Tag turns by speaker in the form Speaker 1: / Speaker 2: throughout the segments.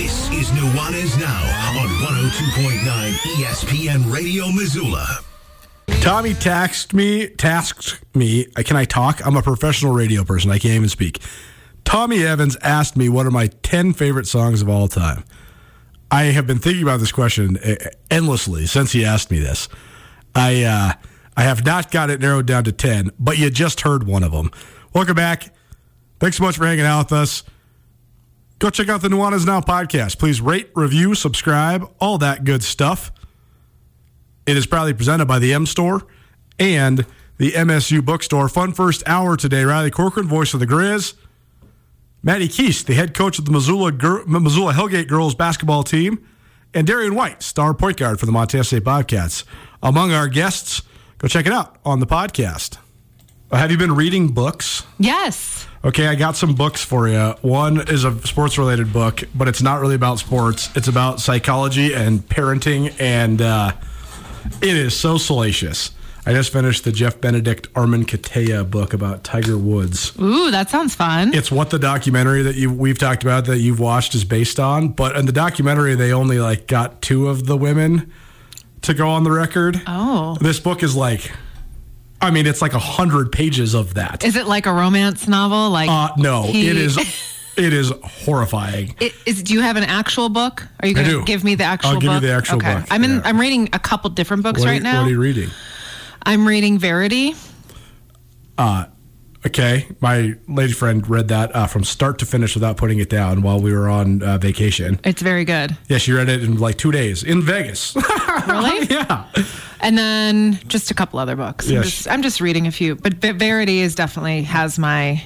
Speaker 1: This is Nuanez Now on 102.9 ESPN Radio Missoula.
Speaker 2: Tommy tasked me, tasked me. uh, Can I talk? I'm a professional radio person. I can't even speak. Tommy Evans asked me what are my 10 favorite songs of all time. I have been thinking about this question uh, endlessly since he asked me this. I uh, I have not got it narrowed down to 10, but you just heard one of them. Welcome back. Thanks so much for hanging out with us. Go check out the Nuanez Now podcast. Please rate, review, subscribe, all that good stuff. It is proudly presented by the M Store and the MSU Bookstore. Fun first hour today. Riley Corcoran, voice of the Grizz. Matty Keast, the head coach of the Missoula, Gir- Missoula Hellgate girls basketball team. And Darian White, star point guard for the Montana State Bobcats. Among our guests, go check it out on the podcast. Have you been reading books?
Speaker 3: Yes.
Speaker 2: Okay, I got some books for you. One is a sports related book, but it's not really about sports. It's about psychology and parenting, and uh, it is so salacious. I just finished the Jeff Benedict Armen Keteyian book about Tiger Woods.
Speaker 3: Ooh, that sounds fun.
Speaker 2: It's what the documentary that you we've talked about that you've watched is based on, but in the documentary they only like got two of the women to go on the record.
Speaker 3: Oh.
Speaker 2: This book is like I mean, it's like a hundred pages of that.
Speaker 3: Is it like a romance novel? Like
Speaker 2: Uh, no,
Speaker 3: he-
Speaker 2: it is. It is horrifying.
Speaker 3: It, is, do you have an actual book? Are you going to give me the actual book?
Speaker 2: I'll give you the actual
Speaker 3: okay.
Speaker 2: book,
Speaker 3: I'm in.
Speaker 2: yeah.
Speaker 3: I'm reading a couple different books
Speaker 2: What
Speaker 3: right
Speaker 2: you-
Speaker 3: now.
Speaker 2: What are you reading?
Speaker 3: I'm reading Verity.
Speaker 2: Okay, my lady friend read that uh, from start to finish without putting it down while we were on uh, vacation.
Speaker 3: It's very good.
Speaker 2: Yeah, she read it in like two days in Vegas.
Speaker 3: Really?
Speaker 2: yeah.
Speaker 3: And then just a couple other books. I'm,
Speaker 2: Yes.
Speaker 3: just, I'm just reading a few, but Verity is definitely has my,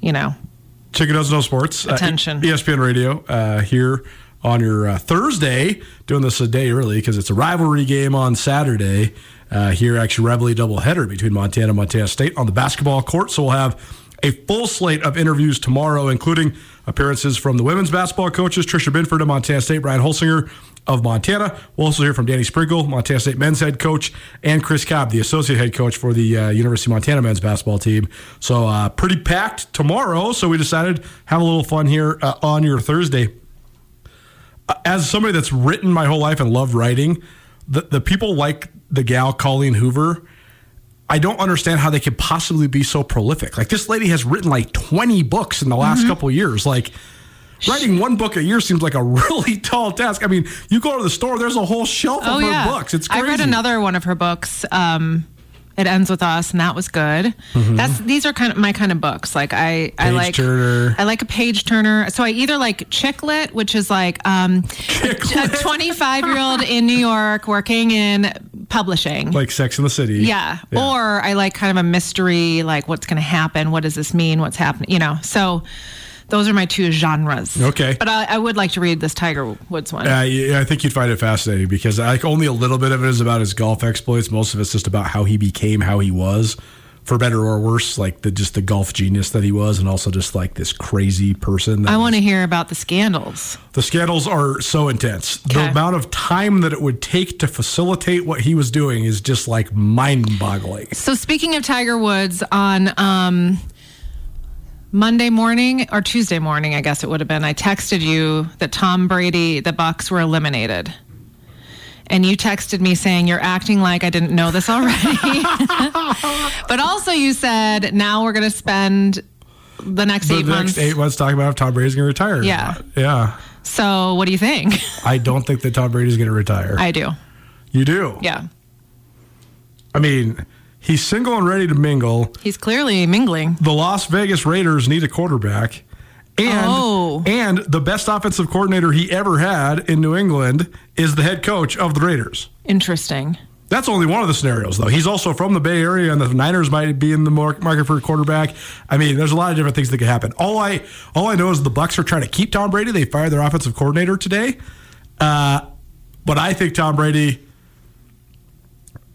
Speaker 3: you know,
Speaker 2: Chicken Doesn't Know Sports. uh,
Speaker 3: Attention.
Speaker 2: ESPN Radio uh, here on your uh, Thursday, doing this a day early because it's a rivalry game on Saturday. Uh, here, actually, rivalry doubleheader between Montana and Montana State on the basketball court. So we'll have a full slate of interviews tomorrow, including appearances from the women's basketball coaches, Tricia Binford of Montana State, Brian Holsinger of Montana. We'll also hear from Danny Sprinkle, Montana State men's head coach, and Chris Cobb, the associate head coach for the uh, University of Montana men's basketball team. So uh, pretty packed tomorrow. So we decided have a little fun here uh, on your Thursday. Uh, As somebody that's written my whole life and loved writing, the, the people like the gal Colleen Hoover, I don't understand how they could possibly be so prolific. Like this lady has written like 20 books in the last
Speaker 3: Mm-hmm.
Speaker 2: couple of years. Like writing one book a year seems like a really tall task. I mean, you go to the store, there's a whole shelf
Speaker 3: oh
Speaker 2: of her
Speaker 3: yeah.
Speaker 2: books. It's
Speaker 3: I read another one of her books. Um, it ends with us, and that was good. That's these are kind of my kind of books. Like I, I
Speaker 2: Mm-hmm.
Speaker 3: Like
Speaker 2: turner.
Speaker 3: I like a page turner. So I either like chick lit, which is like um, a 25 year old in New York working in publishing.
Speaker 2: like Sex in the City.
Speaker 3: yeah. Or I like kind of a mystery, like what's going to happen? What does this mean? What's happening? You know, so those are my two genres.
Speaker 2: Okay.
Speaker 3: But I, I would like to read this Tiger Woods one.
Speaker 2: Uh, yeah, I think you'd find it fascinating because like only a little bit of it is about his golf exploits. Most of it's just about how he became how he was, for better or worse. Like the just the golf genius that he was, and also just like this crazy person. That
Speaker 3: I want to hear about the scandals.
Speaker 2: The scandals are so intense. The amount of time that it would take to facilitate what he was doing is just like mind-boggling.
Speaker 3: So speaking of Tiger Woods, on um, Monday morning or Tuesday morning, I guess it would have been, I texted you that Tom Brady, the Bucks were eliminated. And you texted me saying you're acting like I didn't know this already. but also you said now we're going to spend the next
Speaker 2: The
Speaker 3: eight
Speaker 2: next
Speaker 3: months.
Speaker 2: eight months talking about if Tom Brady's going to retire.
Speaker 3: Yeah.
Speaker 2: yeah.
Speaker 3: So what do you think?
Speaker 2: I don't think that Tom Brady's going to retire.
Speaker 3: I do.
Speaker 2: you do.
Speaker 3: Yeah.
Speaker 2: I mean, he's single and ready to mingle.
Speaker 3: He's clearly mingling.
Speaker 2: the Las Vegas Raiders need a quarterback. And
Speaker 3: Oh.
Speaker 2: and the best offensive coordinator he ever had in New England is the head coach of the Raiders.
Speaker 3: Interesting.
Speaker 2: That's only one of the scenarios, though. He's also from the Bay Area, and the Niners might be in the market for a quarterback. I mean, there's a lot of different things that could happen. All I all I know is the Bucks are trying to keep Tom Brady. They fired their offensive coordinator today, uh, but I think Tom Brady.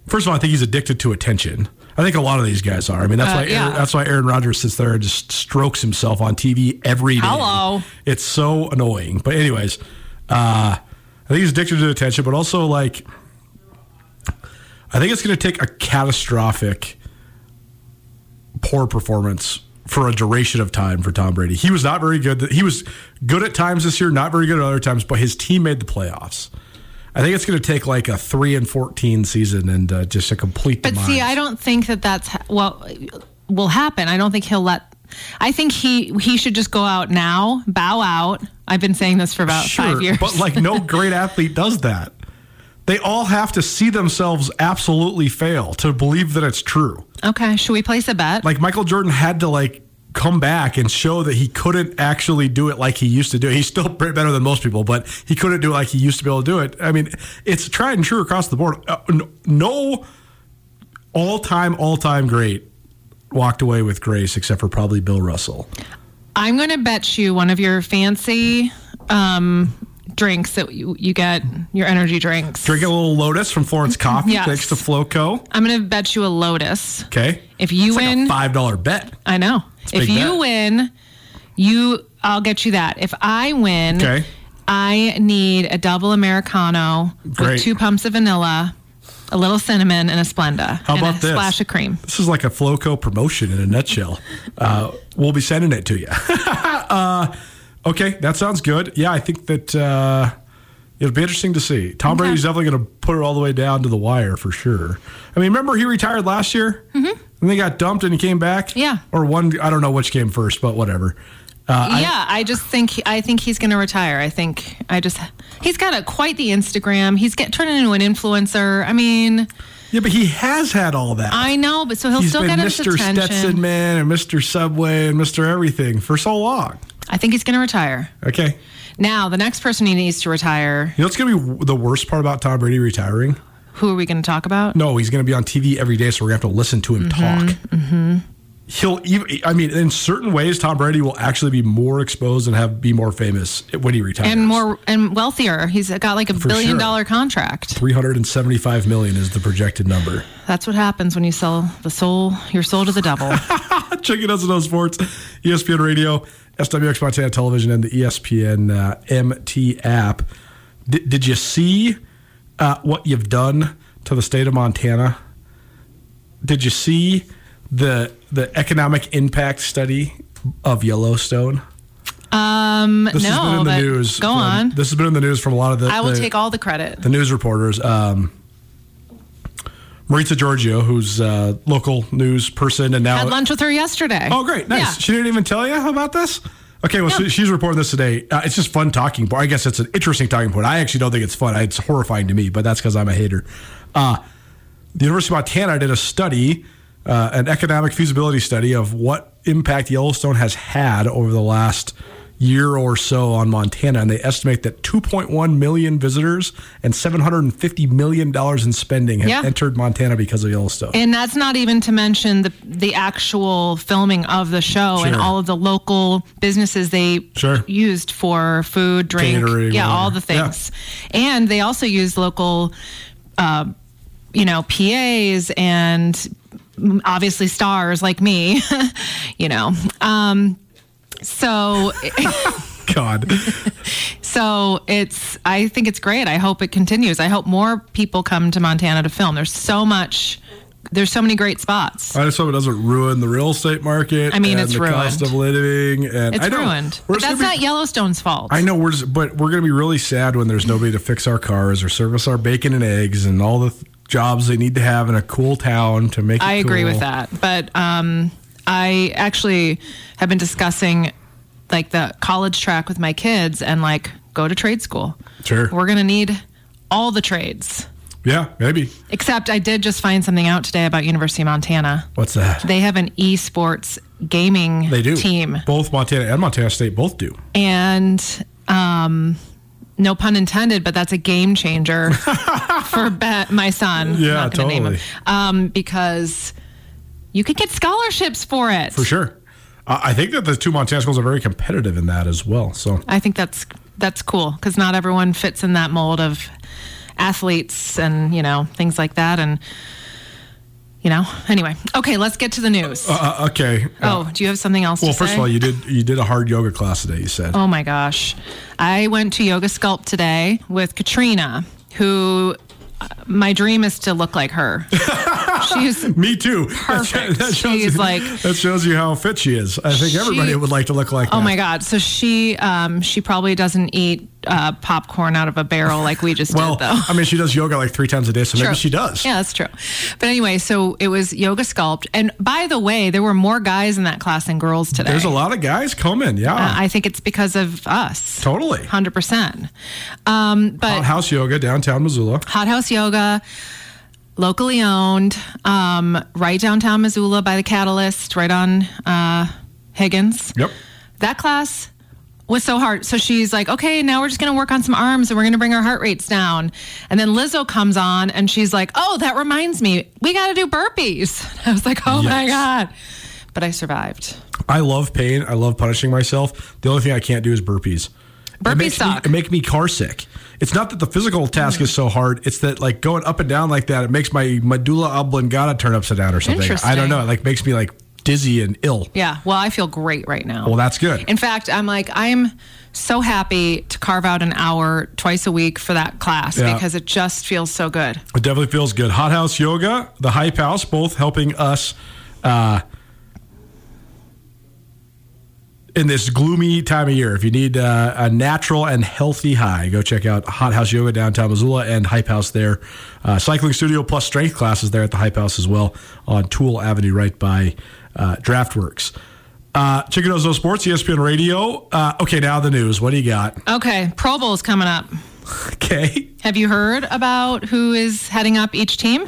Speaker 2: First of all, I think he's addicted to attention. I think a lot of these guys are. I mean, that's
Speaker 3: Uh,
Speaker 2: why
Speaker 3: yeah.
Speaker 2: Aaron, that's why Aaron Rodgers sits there and just strokes himself on TV every day.
Speaker 3: Hello.
Speaker 2: It's so annoying. But anyways, uh, I think he's addicted to attention, but also like I think it's going to take a catastrophic poor performance for a duration of time for Tom Brady. He was not very good. He was good at times this year, not very good at other times, but his team made the playoffs. I think it's going to take like a three and fourteen season and uh, just a complete.
Speaker 3: But see. I don't think that that's ha- well will happen. I don't think he'll let. I think he he should just go out now, bow out. I've been saying this for about five years.
Speaker 2: But like no great athlete does that. They all have to see themselves absolutely fail to believe that it's true.
Speaker 3: okay, should we place a bet?
Speaker 2: Like Michael Jordan had to like come back and show that he couldn't actually do it like he used to do. He's still better than most people, but he couldn't do it like he used to be able to do it. I mean, it's tried and true across the board. Uh, no all-time all-time great walked away with grace except for probably Bill Russell.
Speaker 3: I'm going to bet you one of your fancy um, drinks that you, you get, your energy drinks.
Speaker 2: Drink a little Lotus from Florence Coffee
Speaker 3: Yes.
Speaker 2: thanks to Floco.
Speaker 3: I'm going to bet you a Lotus.
Speaker 2: Okay.
Speaker 3: If you
Speaker 2: like
Speaker 3: win,
Speaker 2: a five dollar bet.
Speaker 3: I know. If you
Speaker 2: bet.
Speaker 3: win, you I'll get you that. If I win,
Speaker 2: Okay.
Speaker 3: I need a double americano
Speaker 2: Great.
Speaker 3: with two pumps of vanilla, a little cinnamon, and a Splenda,
Speaker 2: How
Speaker 3: and
Speaker 2: about
Speaker 3: a
Speaker 2: this?
Speaker 3: splash of cream.
Speaker 2: This is like a Floco promotion in a nutshell. Uh, we'll be sending it to you. uh, okay, that sounds good. Yeah, I think that uh, it'll be interesting to see. Tom
Speaker 3: Okay.
Speaker 2: Brady's definitely going to put it all the way down to the wire for sure. I mean, remember he retired last year, mm-hmm. and they got dumped and he came back.
Speaker 3: Yeah.
Speaker 2: or one. I don't know which came first, but whatever. Uh,
Speaker 3: yeah, I just think I think he's going to retire. I think I just he's got a quite the Instagram. He's get turned into an influencer. I mean,
Speaker 2: yeah, but he has had all that.
Speaker 3: I know, but so he'll
Speaker 2: He's
Speaker 3: still get his
Speaker 2: Mr. Stetson Man and Mr. Subway and Mr. Everything for so long.
Speaker 3: I think he's going to retire.
Speaker 2: Okay.
Speaker 3: Now, the next person he needs to retire.
Speaker 2: You know what's going to be the worst part about Tom Brady retiring?
Speaker 3: Who are we going to talk about?
Speaker 2: No, he's going to be on TV every day, so we're going to have to listen to him talk.
Speaker 3: Mm-hmm.
Speaker 2: He'll, even, I mean, in certain ways, Tom Brady will actually be more exposed and have be more famous when he retires.
Speaker 3: and more and wealthier. He's got like a billion
Speaker 2: sure.
Speaker 3: dollar contract.
Speaker 2: three hundred and seventy-five million is the projected number.
Speaker 3: That's what happens when you sell the soul, your soul to the devil.
Speaker 2: Check it out on Sports, ESPN Radio, SWX Montana Television, and the ESPN uh, MT app. D- did you see uh, what you've done to the state of Montana? Did you see the the economic impact study of Yellowstone?
Speaker 3: Um,
Speaker 2: This has been
Speaker 3: no,
Speaker 2: in the news.
Speaker 3: go
Speaker 2: from-
Speaker 3: on.
Speaker 2: This has been in the news from a lot of the.
Speaker 3: I will
Speaker 2: the-
Speaker 3: take all the credit.
Speaker 2: the news reporters. Um, Maritza Giorgio, who's a local news person, and now
Speaker 3: Had lunch with her yesterday.
Speaker 2: Oh, great. Nice.
Speaker 3: Yeah.
Speaker 2: She didn't even tell you about this? Okay, well,
Speaker 3: No.
Speaker 2: she, she's reporting this today. Uh, it's just fun talking point. I guess it's an interesting talking point. I actually don't think it's fun. It's horrifying to me, but that's because I'm a hater. Uh, the University of Montana did a study, uh, an economic feasibility study of what impact Yellowstone has had over the last year or so on Montana, and they estimate that 2.1 million visitors and 750 million dollars in spending have
Speaker 3: Yeah.
Speaker 2: entered Montana because of Yellowstone.
Speaker 3: And that's not even to mention the the actual filming of the show and all of the local businesses they
Speaker 2: Sure.
Speaker 3: used for food, drink,
Speaker 2: Catering,
Speaker 3: yeah, all the things. And they also used local, uh, you know, PAs and obviously stars like me, you know. Um, so
Speaker 2: God.
Speaker 3: so it's I think it's great. I hope it continues. I hope more people come to Montana to film. There's so much there's so many great spots.
Speaker 2: I just hope it doesn't ruin the real estate market.
Speaker 3: I mean,
Speaker 2: and
Speaker 3: it's
Speaker 2: the cost of living, and
Speaker 3: It's
Speaker 2: I know,
Speaker 3: ruined. But that's
Speaker 2: gonna
Speaker 3: not Yellowstone's fault.
Speaker 2: I know we're, just, but we're going to be really sad when there's nobody to fix our cars or service our bacon and eggs and all the th- jobs they need to have in a cool town to make. It
Speaker 3: I agree with that. But um, I actually have been discussing like the college track with my kids and like go to trade school.
Speaker 2: Sure.
Speaker 3: We're going to need all the trades.
Speaker 2: Yeah, maybe.
Speaker 3: Except I did just find something out today about University of Montana.
Speaker 2: What's that?
Speaker 3: They have an esports gaming
Speaker 2: They do.
Speaker 3: team.
Speaker 2: Both Montana and Montana State both do.
Speaker 3: and um, no pun intended, but that's a game changer for Bet, my son.
Speaker 2: Yeah,
Speaker 3: not gonna name him.
Speaker 2: totally.
Speaker 3: Um, because you could get scholarships for it.
Speaker 2: For sure. Uh, I think that the two Montana schools are very competitive in that as well. So
Speaker 3: I think that's that's cool because not everyone fits in that mold of athletes and you know things like that and you know anyway okay let's get to the news
Speaker 2: uh, okay. Uh,
Speaker 3: oh do you have something else
Speaker 2: well, first
Speaker 3: say?
Speaker 2: of all, you did you did a hard yoga class today. You said.
Speaker 3: oh my gosh i went to yoga sculpt today with katrina who uh, my dream is to look like her she's
Speaker 2: Me too.
Speaker 3: Perfect.
Speaker 2: That shows,
Speaker 3: She's
Speaker 2: you,
Speaker 3: like-
Speaker 2: that shows you how fit she is. I think everybody would like to look like that.
Speaker 3: Oh my God! So she, um, she probably doesn't eat uh, popcorn out of a barrel like we just
Speaker 2: Well,
Speaker 3: did, though.
Speaker 2: I mean, she does yoga like three times a day, so maybe she does.
Speaker 3: Yeah, that's true. But anyway, so it was yoga sculpt, and by the way, there were more guys in that class than girls today.
Speaker 2: There's a lot of guys coming. Yeah,
Speaker 3: Uh, I think it's because of us.
Speaker 2: totally.
Speaker 3: Hundred percent. Um, but
Speaker 2: Hot house yoga downtown Missoula.
Speaker 3: Hot House Yoga, locally owned, um, right downtown Missoula by the Catalyst, right on uh, Higgins.
Speaker 2: Yep.
Speaker 3: That class was so hard. So she's like, okay, now we're just going to work on some arms and we're going to bring our heart rates down. And then Lizzo comes on and she's like, oh, that reminds me, we got to do burpees. I was like, oh my God. But I survived.
Speaker 2: I love pain. I love punishing myself. The only thing I can't do is burpees.
Speaker 3: Burpees
Speaker 2: it makes
Speaker 3: suck.
Speaker 2: Me, it make me car sick. It's not that the physical task is so hard. It's that like going up and down like that. It makes my medulla oblongata turn upside down or something. I don't know. It like makes me like dizzy and ill.
Speaker 3: Yeah. Well, I feel great right now.
Speaker 2: Well, that's good.
Speaker 3: In fact, I'm like, I'm so happy to carve out an hour twice a week for that class
Speaker 2: Yeah.
Speaker 3: because it just feels so good.
Speaker 2: It definitely feels good. Hot House Yoga, the Hype House, both helping us uh, in this gloomy time of year. If you need uh, a natural and healthy high, go check out Hot House Yoga downtown Missoula and Hype House there. Uh, cycling studio plus strength classes there at the Hype House as well on Toole Avenue, right by uh, Draught Works. Uh, Chicken Ozo Sports, ESPN Radio. Uh, okay, now the news. What do you got?
Speaker 3: Okay. Pro Bowl's coming up.
Speaker 2: Okay.
Speaker 3: Have you heard about who is heading up each team?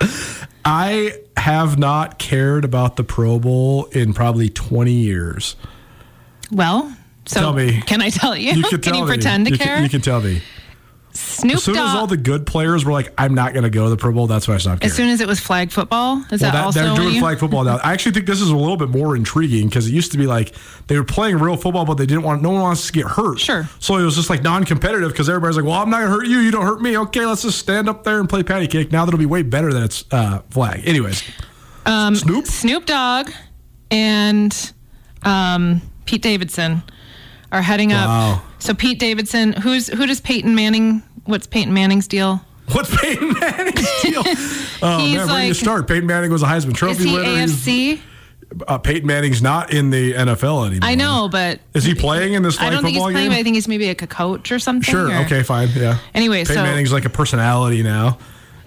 Speaker 2: I have not cared about the Pro Bowl in probably 20 years.
Speaker 3: Well, so
Speaker 2: Tell me.
Speaker 3: can I tell you?
Speaker 2: You can tell
Speaker 3: you
Speaker 2: me.
Speaker 3: pretend to
Speaker 2: you
Speaker 3: care?
Speaker 2: Can, you can tell me.
Speaker 3: Snoop
Speaker 2: As soon as all the good players were like, I'm not going to go to the Pro Bowl, that's why I stopped caring.
Speaker 3: as soon as it was flag football, is
Speaker 2: well,
Speaker 3: that,
Speaker 2: that,
Speaker 3: also
Speaker 2: they're doing
Speaker 3: you-
Speaker 2: flag football now. I actually think this is a little bit more intriguing because it used to be like they were playing real football, but they didn't want. No one wants to get hurt.
Speaker 3: Sure.
Speaker 2: So it was just like non-competitive because everybody's like, "Well, I'm not going to hurt you. You don't hurt me. Okay, let's just stand up there and play patty cake." Now that'll be way better than it's uh, flag. Anyways, um, Snoop.
Speaker 3: Snoop Dogg and um, Pete Davidson are heading up. So Pete Davidson, who's who does Peyton Manning? What's Peyton Manning's deal?
Speaker 2: What's Peyton Manning's deal? Oh
Speaker 3: He's
Speaker 2: man, where do you start? Peyton Manning was a Heisman Trophy Is
Speaker 3: he
Speaker 2: winner.
Speaker 3: AFC?
Speaker 2: uh, Peyton Manning's not in the NFL anymore.
Speaker 3: I know, but
Speaker 2: Is he playing in this
Speaker 3: I don't think he's playing.
Speaker 2: game?
Speaker 3: But I think he's maybe like a coach or something.
Speaker 2: Sure.
Speaker 3: or-
Speaker 2: Okay. Fine. Yeah.
Speaker 3: Anyway,
Speaker 2: Peyton
Speaker 3: so-
Speaker 2: Manning's like a personality now.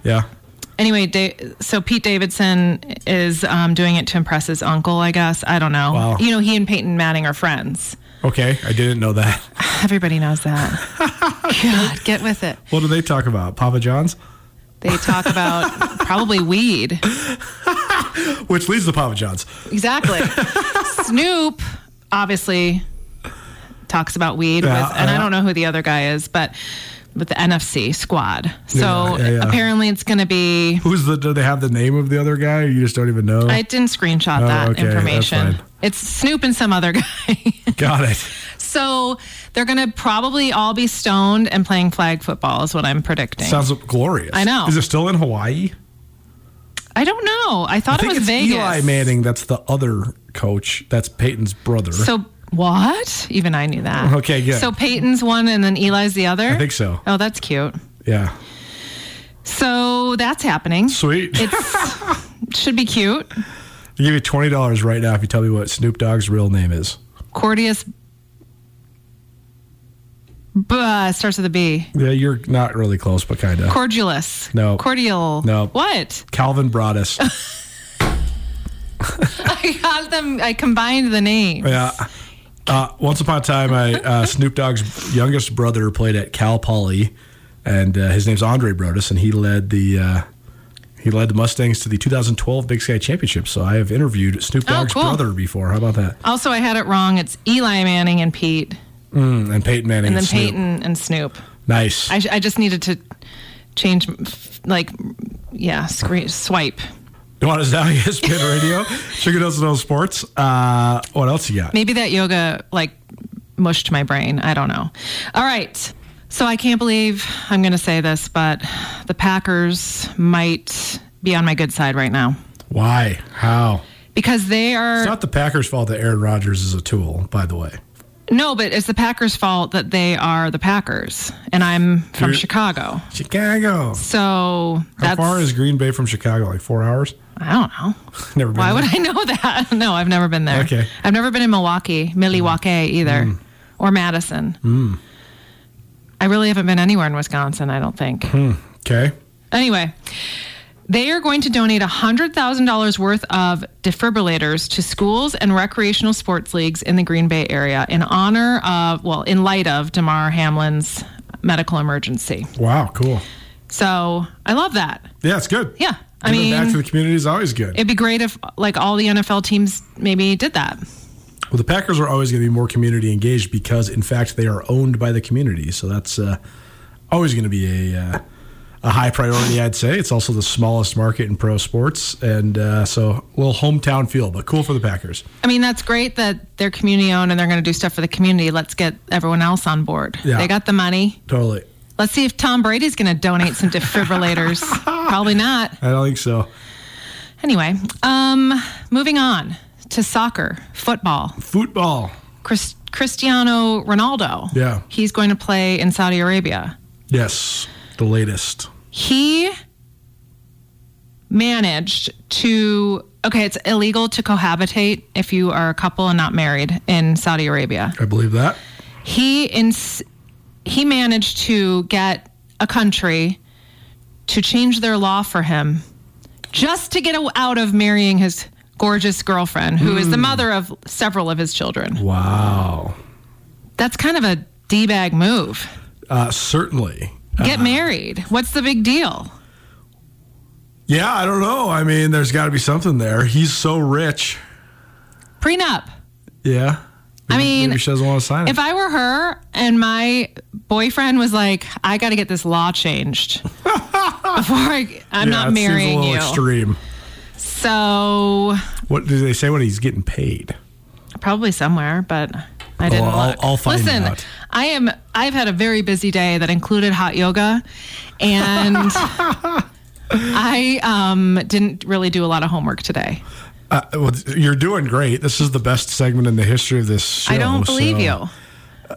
Speaker 2: Yeah.
Speaker 3: Anyway, da- so Pete Davidson is um, doing it to impress his uncle, I guess. I don't know.
Speaker 2: Wow.
Speaker 3: You know, he and Peyton Manning are friends.
Speaker 2: Okay. I didn't know that.
Speaker 3: Everybody knows that. God, get with it.
Speaker 2: What do they talk about? Papa John's,
Speaker 3: They talk about probably weed.
Speaker 2: which leads to Papa John's.
Speaker 3: Exactly. Snoop obviously talks about weed,
Speaker 2: Yeah,
Speaker 3: with, and I
Speaker 2: uh-huh.
Speaker 3: don't know who the other guy is, but with the NFC squad. So
Speaker 2: Yeah, yeah, yeah.
Speaker 3: apparently it's going to be.
Speaker 2: Who's the? Do they have the name of the other guy? You just don't even know.
Speaker 3: I didn't screenshot
Speaker 2: Oh,
Speaker 3: that
Speaker 2: okay,
Speaker 3: information. It's Snoop and some other guy.
Speaker 2: Got it.
Speaker 3: so they're going to probably all be stoned and playing flag football, is what I'm predicting.
Speaker 2: Sounds glorious.
Speaker 3: I know.
Speaker 2: Is it still in Hawaii?
Speaker 3: I don't know. I thought
Speaker 2: I
Speaker 3: it was
Speaker 2: it's
Speaker 3: Vegas.
Speaker 2: Eli Manning. That's the other coach. That's Peyton's brother.
Speaker 3: So what? Even I knew that.
Speaker 2: Okay, good.
Speaker 3: So Peyton's one and then Eli's the other?
Speaker 2: I think so.
Speaker 3: Oh, that's cute.
Speaker 2: Yeah.
Speaker 3: So that's happening.
Speaker 2: Sweet.
Speaker 3: It should be cute.
Speaker 2: I'll give you twenty dollars right now if you tell me what Snoop Dogg's real name is.
Speaker 3: Cordius B uh, starts with a B.
Speaker 2: Yeah, you're not really close, but kind of.
Speaker 3: Cordulus.
Speaker 2: No.
Speaker 3: Cordial.
Speaker 2: No.
Speaker 3: What?
Speaker 2: Calvin Broadus.
Speaker 3: I got them. I combined the names.
Speaker 2: yeah. Uh, once upon a time, I, uh, Snoop Dogg's youngest brother played at Cal Poly, and uh, his name's Andre Broadus, and he led the uh, he led the Mustangs to the 2012 Big Sky Championship. So I have interviewed Snoop
Speaker 3: Oh,
Speaker 2: Dogg's
Speaker 3: cool.
Speaker 2: brother before. How about that?
Speaker 3: Also, I had it wrong. It's Eli Manning and Pete.
Speaker 2: Mm, and Peyton Manning
Speaker 3: and then
Speaker 2: Snoop.
Speaker 3: Peyton and Snoop.
Speaker 2: Nice.
Speaker 3: I, I just needed to change, like, yeah, screen, swipe.
Speaker 2: You want us now? ESPN Radio. Chicken doesn't know sports. Uh, what else you got?
Speaker 3: Maybe that yoga like mushed my brain. I don't know. All right. So I can't believe I'm going to say this, but the Packers might be on my good side right now
Speaker 2: Why? How?
Speaker 3: because they are
Speaker 2: It's not the Packers' fault that Aaron Rodgers is a tool. By the way.
Speaker 3: no, but it's the Packers' fault that they are the Packers, and I'm from
Speaker 2: You're-
Speaker 3: Chicago.
Speaker 2: Chicago.
Speaker 3: So
Speaker 2: How
Speaker 3: that's
Speaker 2: far is Green Bay from Chicago? Like four hours?
Speaker 3: I don't know.
Speaker 2: Never been.
Speaker 3: Why
Speaker 2: there.
Speaker 3: would I know that? No, I've never been there.
Speaker 2: Okay.
Speaker 3: I've never been in Milwaukee, Milwaukee mm. either,
Speaker 2: Mm.
Speaker 3: or Madison. Mm. I really haven't been anywhere in Wisconsin, I don't think.
Speaker 2: Hmm, okay.
Speaker 3: Anyway, they are going to donate $100,000 worth of defibrillators to schools and recreational sports leagues in the Green Bay area in honor of, well, in light of Damar Hamlin's medical emergency.
Speaker 2: Wow. Cool.
Speaker 3: So I love that.
Speaker 2: Yeah, it's good.
Speaker 3: Yeah. I
Speaker 2: Giving back to the community is always good.
Speaker 3: it'd be great if like all the NFL teams maybe did that.
Speaker 2: well, the Packers are always going to be more community engaged because, in fact, they are owned by the community. So that's uh, always going to be a uh, a high priority, I'd say. It's also the smallest market in pro sports, and uh, so a little hometown feel, but cool for the Packers.
Speaker 3: I mean, that's great that they're community owned and they're going to do stuff for the community. Let's get everyone else on board.
Speaker 2: Yeah.
Speaker 3: They got the money.
Speaker 2: Totally.
Speaker 3: Let's see if Tom Brady's going to donate some defibrillators. Probably not.
Speaker 2: I don't think so.
Speaker 3: Anyway, um, moving on to soccer, football.
Speaker 2: Football.
Speaker 3: Chris, Cristiano Ronaldo.
Speaker 2: Yeah.
Speaker 3: He's going to play in Saudi Arabia.
Speaker 2: Yes, the latest.
Speaker 3: He managed to. Okay, it's illegal to cohabitate if you are a couple and not married in Saudi Arabia.
Speaker 2: I believe that.
Speaker 3: he ins- he managed to get a country to change their law for him just to get out of marrying his gorgeous girlfriend who is the mother of several of his children
Speaker 2: Wow.
Speaker 3: that's kind of a d-bag move
Speaker 2: Uh, certainly.
Speaker 3: get married what's the big deal
Speaker 2: Yeah, I don't know. I mean, there's got to be something there. He's so rich.
Speaker 3: prenup
Speaker 2: Yeah.
Speaker 3: I mean,
Speaker 2: maybe she doesn't want to sign it.
Speaker 3: if i were her and my boyfriend was like i got to get this law changed before I, i'm
Speaker 2: Yeah,
Speaker 3: not
Speaker 2: it seems
Speaker 3: marrying
Speaker 2: a little
Speaker 3: you
Speaker 2: Extreme.
Speaker 3: so
Speaker 2: What do they say when he's getting paid?
Speaker 3: Probably somewhere, but I didn't
Speaker 2: I'll-
Speaker 3: look.
Speaker 2: I'll find
Speaker 3: Listen,
Speaker 2: out.
Speaker 3: I am. I've had a very busy day that included hot yoga, and I um, didn't really do a lot of homework today.
Speaker 2: Uh, well, you're doing great. This is the best segment in the history of this show.
Speaker 3: I don't believe
Speaker 2: so-
Speaker 3: you.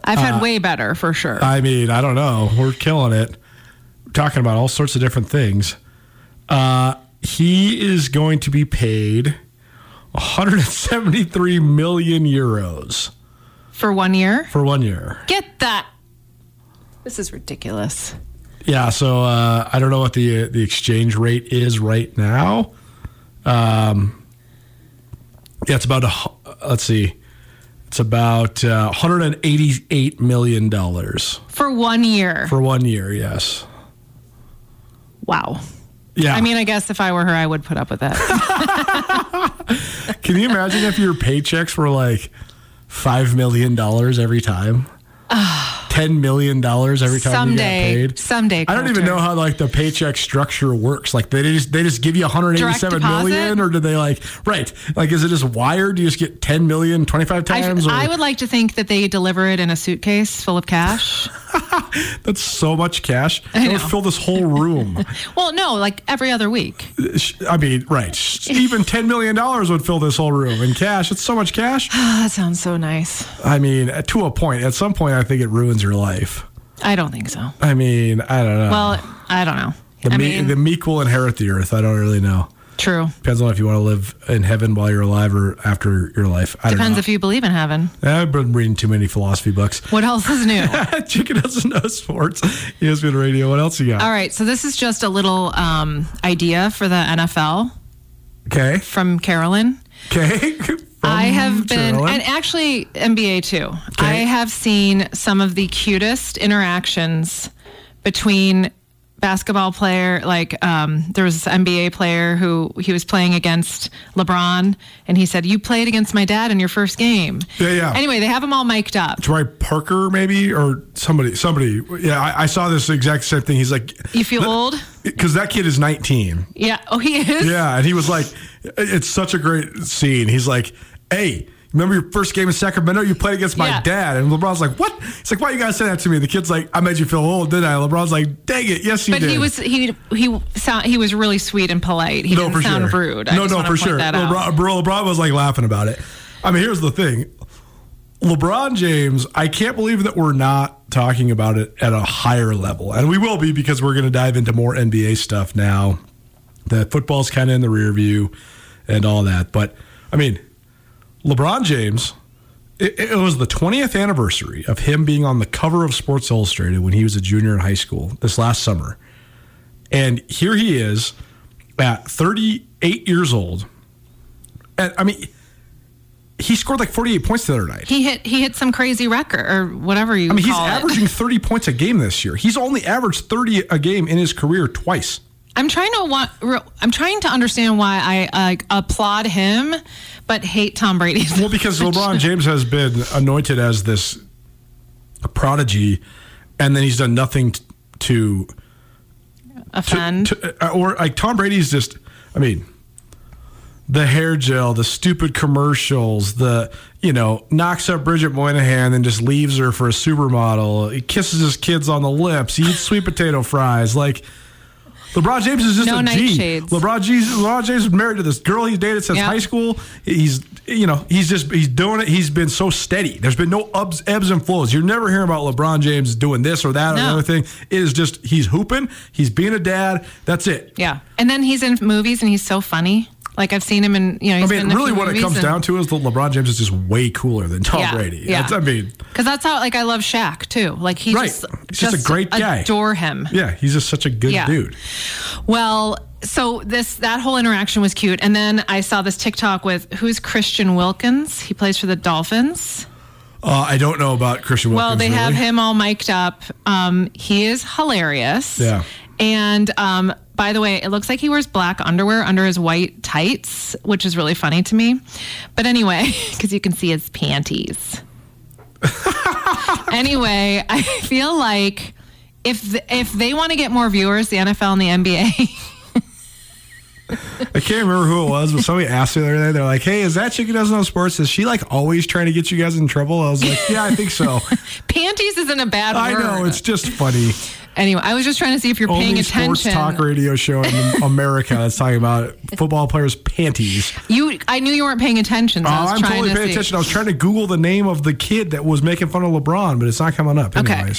Speaker 3: I've had way better for sure.
Speaker 2: I mean, I don't know. We're killing it. We're talking about all sorts of different things. Uh, he is going to be paid 173 million euros
Speaker 3: for one year.
Speaker 2: for one year.
Speaker 3: Get that. This is ridiculous.
Speaker 2: Yeah, so uh, I don't know what the the exchange rate is right now. Um, yeah, it's about a, let's see, it's about uh, 188 million dollars
Speaker 3: For one year.
Speaker 2: for one year. Yes.
Speaker 3: wow.
Speaker 2: Yeah.
Speaker 3: I mean, I guess if I were her, I would put up with that.
Speaker 2: can you imagine if your paychecks were like five million dollars every time? Ten million dollars every time
Speaker 3: Someday-
Speaker 2: you get paid.
Speaker 3: someday,
Speaker 2: I don't even know how like the paycheck structure works. Like they just they just give you 187
Speaker 3: Direct
Speaker 2: or do they like right? Like is it just wired? Do you just get 10 million 25
Speaker 3: I,
Speaker 2: times? or,
Speaker 3: I would like to think that they deliver it in a suitcase full of cash.
Speaker 2: that's so much cash.
Speaker 3: I
Speaker 2: That would fill this whole room.
Speaker 3: Well, no, like every other week.
Speaker 2: I mean, right? Even 10 million dollars would fill this whole room in cash. It's so much cash.
Speaker 3: That sounds so nice.
Speaker 2: I mean, to a point. At some point, I think it ruins your life.
Speaker 3: I don't think so.
Speaker 2: I mean, I don't know.
Speaker 3: Well, I don't know.
Speaker 2: the,
Speaker 3: I
Speaker 2: me-
Speaker 3: mean,
Speaker 2: the meek will inherit the earth. I don't really know.
Speaker 3: true.
Speaker 2: Depends on if you want to live in heaven while you're alive or after your life. I don't
Speaker 3: Depends if you believe in heaven.
Speaker 2: I've been reading too many philosophy books.
Speaker 3: What else is new?
Speaker 2: Chicken doesn't know sports. ESPN Radio. What else you got?
Speaker 3: All right, so this is just a little um, idea for the NFL
Speaker 2: Okay.
Speaker 3: from Carolyn.
Speaker 2: Okay.
Speaker 3: I have been, and actually NBA too. I have seen some of the cutest interactions between basketball player, like um, there was this NBA player who he was playing against LeBron, and he said, "You played against my dad in your first game."
Speaker 2: Yeah, yeah.
Speaker 3: Anyway, they have them all mic'd up.
Speaker 2: Troy Parker, maybe, or somebody, somebody. Yeah, I, I saw this exact same thing. He's like,
Speaker 3: You feel old?
Speaker 2: because that kid is 19.
Speaker 3: Yeah. Oh, he is.
Speaker 2: Yeah, and he was like, it's such a great scene. He's like, hey. Remember your first game in Sacramento? You played against my
Speaker 3: Yeah.
Speaker 2: dad, and LeBron's like, "What?" He's like, "Why you guys say that to me?" The kid's like, "I made you feel old, didn't I?" LeBron's like, "Dang it, yes, you
Speaker 3: But
Speaker 2: did."
Speaker 3: he was he he sound he was really sweet and polite. He
Speaker 2: no,
Speaker 3: didn't
Speaker 2: for
Speaker 3: sound
Speaker 2: sure.
Speaker 3: rude. I
Speaker 2: no, no, for sure. LeBron, LeBron was like laughing about it. I mean, here's the thing. LeBron James, I can't believe that we're not talking about it at a higher level. And we will be because we're going to dive into more NBA stuff now. The football's kind of in the rear view and all that. But, I mean, LeBron James, it, it was the 20th anniversary of him being on the cover of Sports Illustrated when he was a junior in high school this last summer. And here he is at 38 years old. And I mean, he scored like 48 points the other night.
Speaker 3: He hit he hit some crazy record or whatever you
Speaker 2: I mean, he's
Speaker 3: it.
Speaker 2: averaging 30 points a game this year. He's only averaged 30 a game in his career twice.
Speaker 3: I'm trying to want. I'm trying to understand why I uh, applaud him, but hate Tom Brady.
Speaker 2: Well, because LeBron James has been anointed as this prodigy, and then he's done nothing t- to, to,
Speaker 3: offend.
Speaker 2: to uh, or like Tom Brady's just. I mean, the hair gel, the stupid commercials, the you know knocks up Bridget Moynahan and just leaves her for a supermodel. He kisses his kids on the lips. He eats sweet potato fries. Like LeBron James is just
Speaker 3: No
Speaker 2: a G. LeBron James, LeBron James is married to this girl he's dated since
Speaker 3: Yeah.
Speaker 2: high school. He's you know he's just he's doing it. He's been so steady. There's been no ups, ebbs and flows. You're never hearing about LeBron James doing this or that or
Speaker 3: No.
Speaker 2: the other thing. It is just he's hooping. He's being a dad. That's it.
Speaker 3: yeah, and then he's in movies and he's so funny. Like I've seen him in you know.
Speaker 2: I
Speaker 3: He's
Speaker 2: mean,
Speaker 3: been in a
Speaker 2: really, what it comes
Speaker 3: and-
Speaker 2: down to is that LeBron James is just way cooler than Tom
Speaker 3: Yeah,
Speaker 2: Brady.
Speaker 3: yeah.
Speaker 2: That's- I mean,
Speaker 3: Because that's how, like, I love Shaq too. Like, he
Speaker 2: Right.
Speaker 3: just,
Speaker 2: He's just a great guy.
Speaker 3: Adore him.
Speaker 2: yeah, he's just such a good
Speaker 3: Yeah.
Speaker 2: dude.
Speaker 3: Well, so this that whole interaction was cute, and then I saw this TikTok with who's Christian Wilkins. He plays for the Dolphins.
Speaker 2: Uh, I don't know about Christian Wilkins.
Speaker 3: Well, they have him all mic'd up. Um, he is hilarious.
Speaker 2: Yeah.
Speaker 3: And um, by the way, it looks like he wears black underwear under his white tights, which is really funny to me. But anyway, because you can see his panties. anyway, I feel like if if they want to get more viewers, the NFL and the NBA.
Speaker 2: I can't remember who it was, but somebody asked me the other day. They're like, "Hey, is that chick who doesn't know sports? Is she like always trying to get you guys in trouble?" I was like, "Yeah, I think so."
Speaker 3: Panties isn't a bad
Speaker 2: I
Speaker 3: word.
Speaker 2: know it's just funny.
Speaker 3: Anyway, I was just trying to see if you're paying attention.
Speaker 2: Only sports talk radio show in America that's talking about football players' panties.
Speaker 3: You, I knew you weren't paying attention. So
Speaker 2: Oh,
Speaker 3: I was
Speaker 2: I'm
Speaker 3: trying
Speaker 2: totally
Speaker 3: to
Speaker 2: paying
Speaker 3: see.
Speaker 2: attention. I was trying to Google the name of the kid that was making fun of LeBron, but it's not coming up.
Speaker 3: Okay.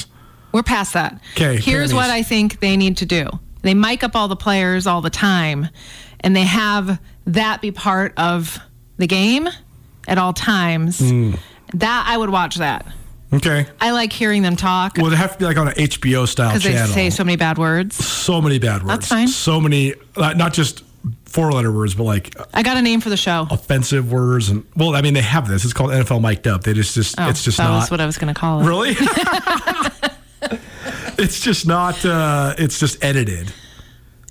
Speaker 3: We're past that.
Speaker 2: Okay.
Speaker 3: Here's
Speaker 2: panties.
Speaker 3: what I think they need to do. They mic up all the players all the time and they have that be part of the game at all times.
Speaker 2: Hmm.
Speaker 3: That I would watch that.
Speaker 2: Okay.
Speaker 3: I like hearing them talk
Speaker 2: Well, they have to be like on an HBO style
Speaker 3: because they
Speaker 2: channel.
Speaker 3: say so many bad words.
Speaker 2: so many bad words.
Speaker 3: That's fine.
Speaker 2: So many, not just four letter words, but like
Speaker 3: I got a name for the show.
Speaker 2: offensive words. And well, I mean, they have this. It's called NFL mic'd up. They just, just
Speaker 3: Oh,
Speaker 2: it's just
Speaker 3: that
Speaker 2: not
Speaker 3: was what I was going to call it.
Speaker 2: really. it's just not. uh It's just edited.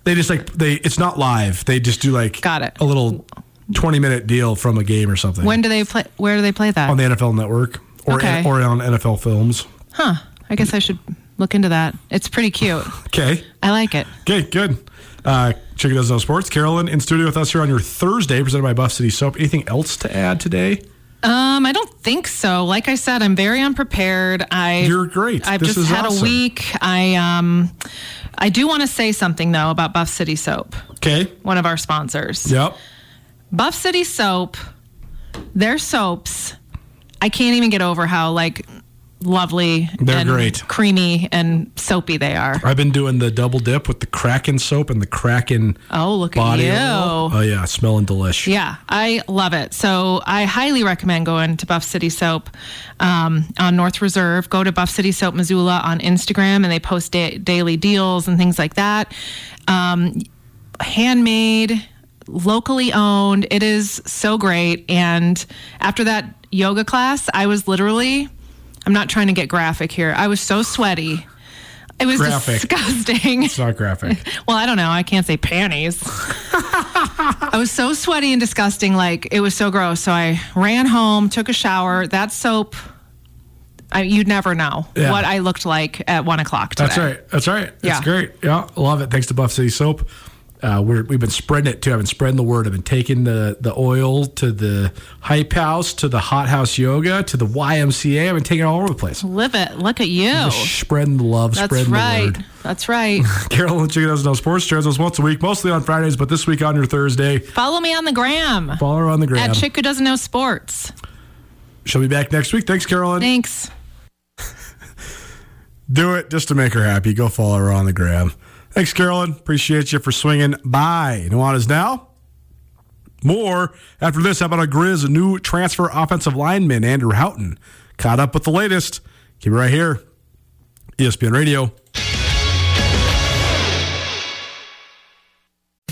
Speaker 2: They just like they. It's not live. They just do like
Speaker 3: Got it.
Speaker 2: a little twenty minute deal from a game or something.
Speaker 3: When do they play? Where do they play that?
Speaker 2: on the NFL Network or
Speaker 3: Okay.
Speaker 2: or on NFL Films.
Speaker 3: huh. I guess I should look into that. It's pretty cute.
Speaker 2: Okay.
Speaker 3: I like it.
Speaker 2: Okay, good. Uh, Chicken Does No Sports. Carolyn in studio with us here on your Thursday, presented by Buff City Soap. Anything else to add today?
Speaker 3: Um, I don't think so. Like I said, I'm very unprepared. I
Speaker 2: You're great.
Speaker 3: I've
Speaker 2: This
Speaker 3: just
Speaker 2: is
Speaker 3: had
Speaker 2: awesome.
Speaker 3: a week. I um, I do want to say something though about Buff City Soap,
Speaker 2: Okay.
Speaker 3: one of our sponsors.
Speaker 2: Yep.
Speaker 3: Buff City Soap, their soaps. I can't even get over how like lovely
Speaker 2: They're
Speaker 3: and
Speaker 2: great.
Speaker 3: creamy and soapy they are.
Speaker 2: I've been doing the double dip with the Kraken soap and the Kraken
Speaker 3: Oh, look at
Speaker 2: body
Speaker 3: you.
Speaker 2: oil. Oh yeah, smelling delish.
Speaker 3: Yeah, I love it. So I highly recommend going to Buff City Soap um, on North Reserve. Go to Buff City Soap Missoula on Instagram, and they post da- daily deals and things like that. Um, handmade, locally owned. It is so great. And after that yoga class, I was literally. I'm not trying to get graphic here. I was so sweaty. It was
Speaker 2: graphic.
Speaker 3: disgusting.
Speaker 2: It's not graphic.
Speaker 3: Well, I don't know. I can't say panties. I was so sweaty and disgusting. Like it was so gross. So I ran home, took a shower. That soap, I, you'd never know
Speaker 2: Yeah.
Speaker 3: what I looked like at one o'clock today.
Speaker 2: That's right. That's right. That's
Speaker 3: Yeah.
Speaker 2: great. Yeah, love it. Thanks to Buff City Soap. Uh, we're, we've been spreading it too. I've been spreading the word. I've been taking the, the oil to the Hype House, to the Hot House Yoga, to the YMCA. I've been taking it all over the place.
Speaker 3: Live it. Look at you.
Speaker 2: Spreading the love,
Speaker 3: That's
Speaker 2: spreading
Speaker 3: right.
Speaker 2: the word.
Speaker 3: That's right.
Speaker 2: Carolyn Chicken doesn't know sports shares us once a week, mostly on Fridays, but this week on your Thursday.
Speaker 3: Follow me on the gram
Speaker 2: Follow her on the gram.
Speaker 3: at Chick Who Doesn't Know Sports.
Speaker 2: She'll be back next week. Thanks, Carolyn.
Speaker 3: Thanks.
Speaker 2: Do it just to make her happy. Go follow her on the gram. Thanks, Carolyn. Appreciate you for swinging by. Nuanez now. More after this. How about a Grizz new transfer offensive lineman, Andrew Houghton? Caught up with the latest. Keep it right here. ESPN Radio.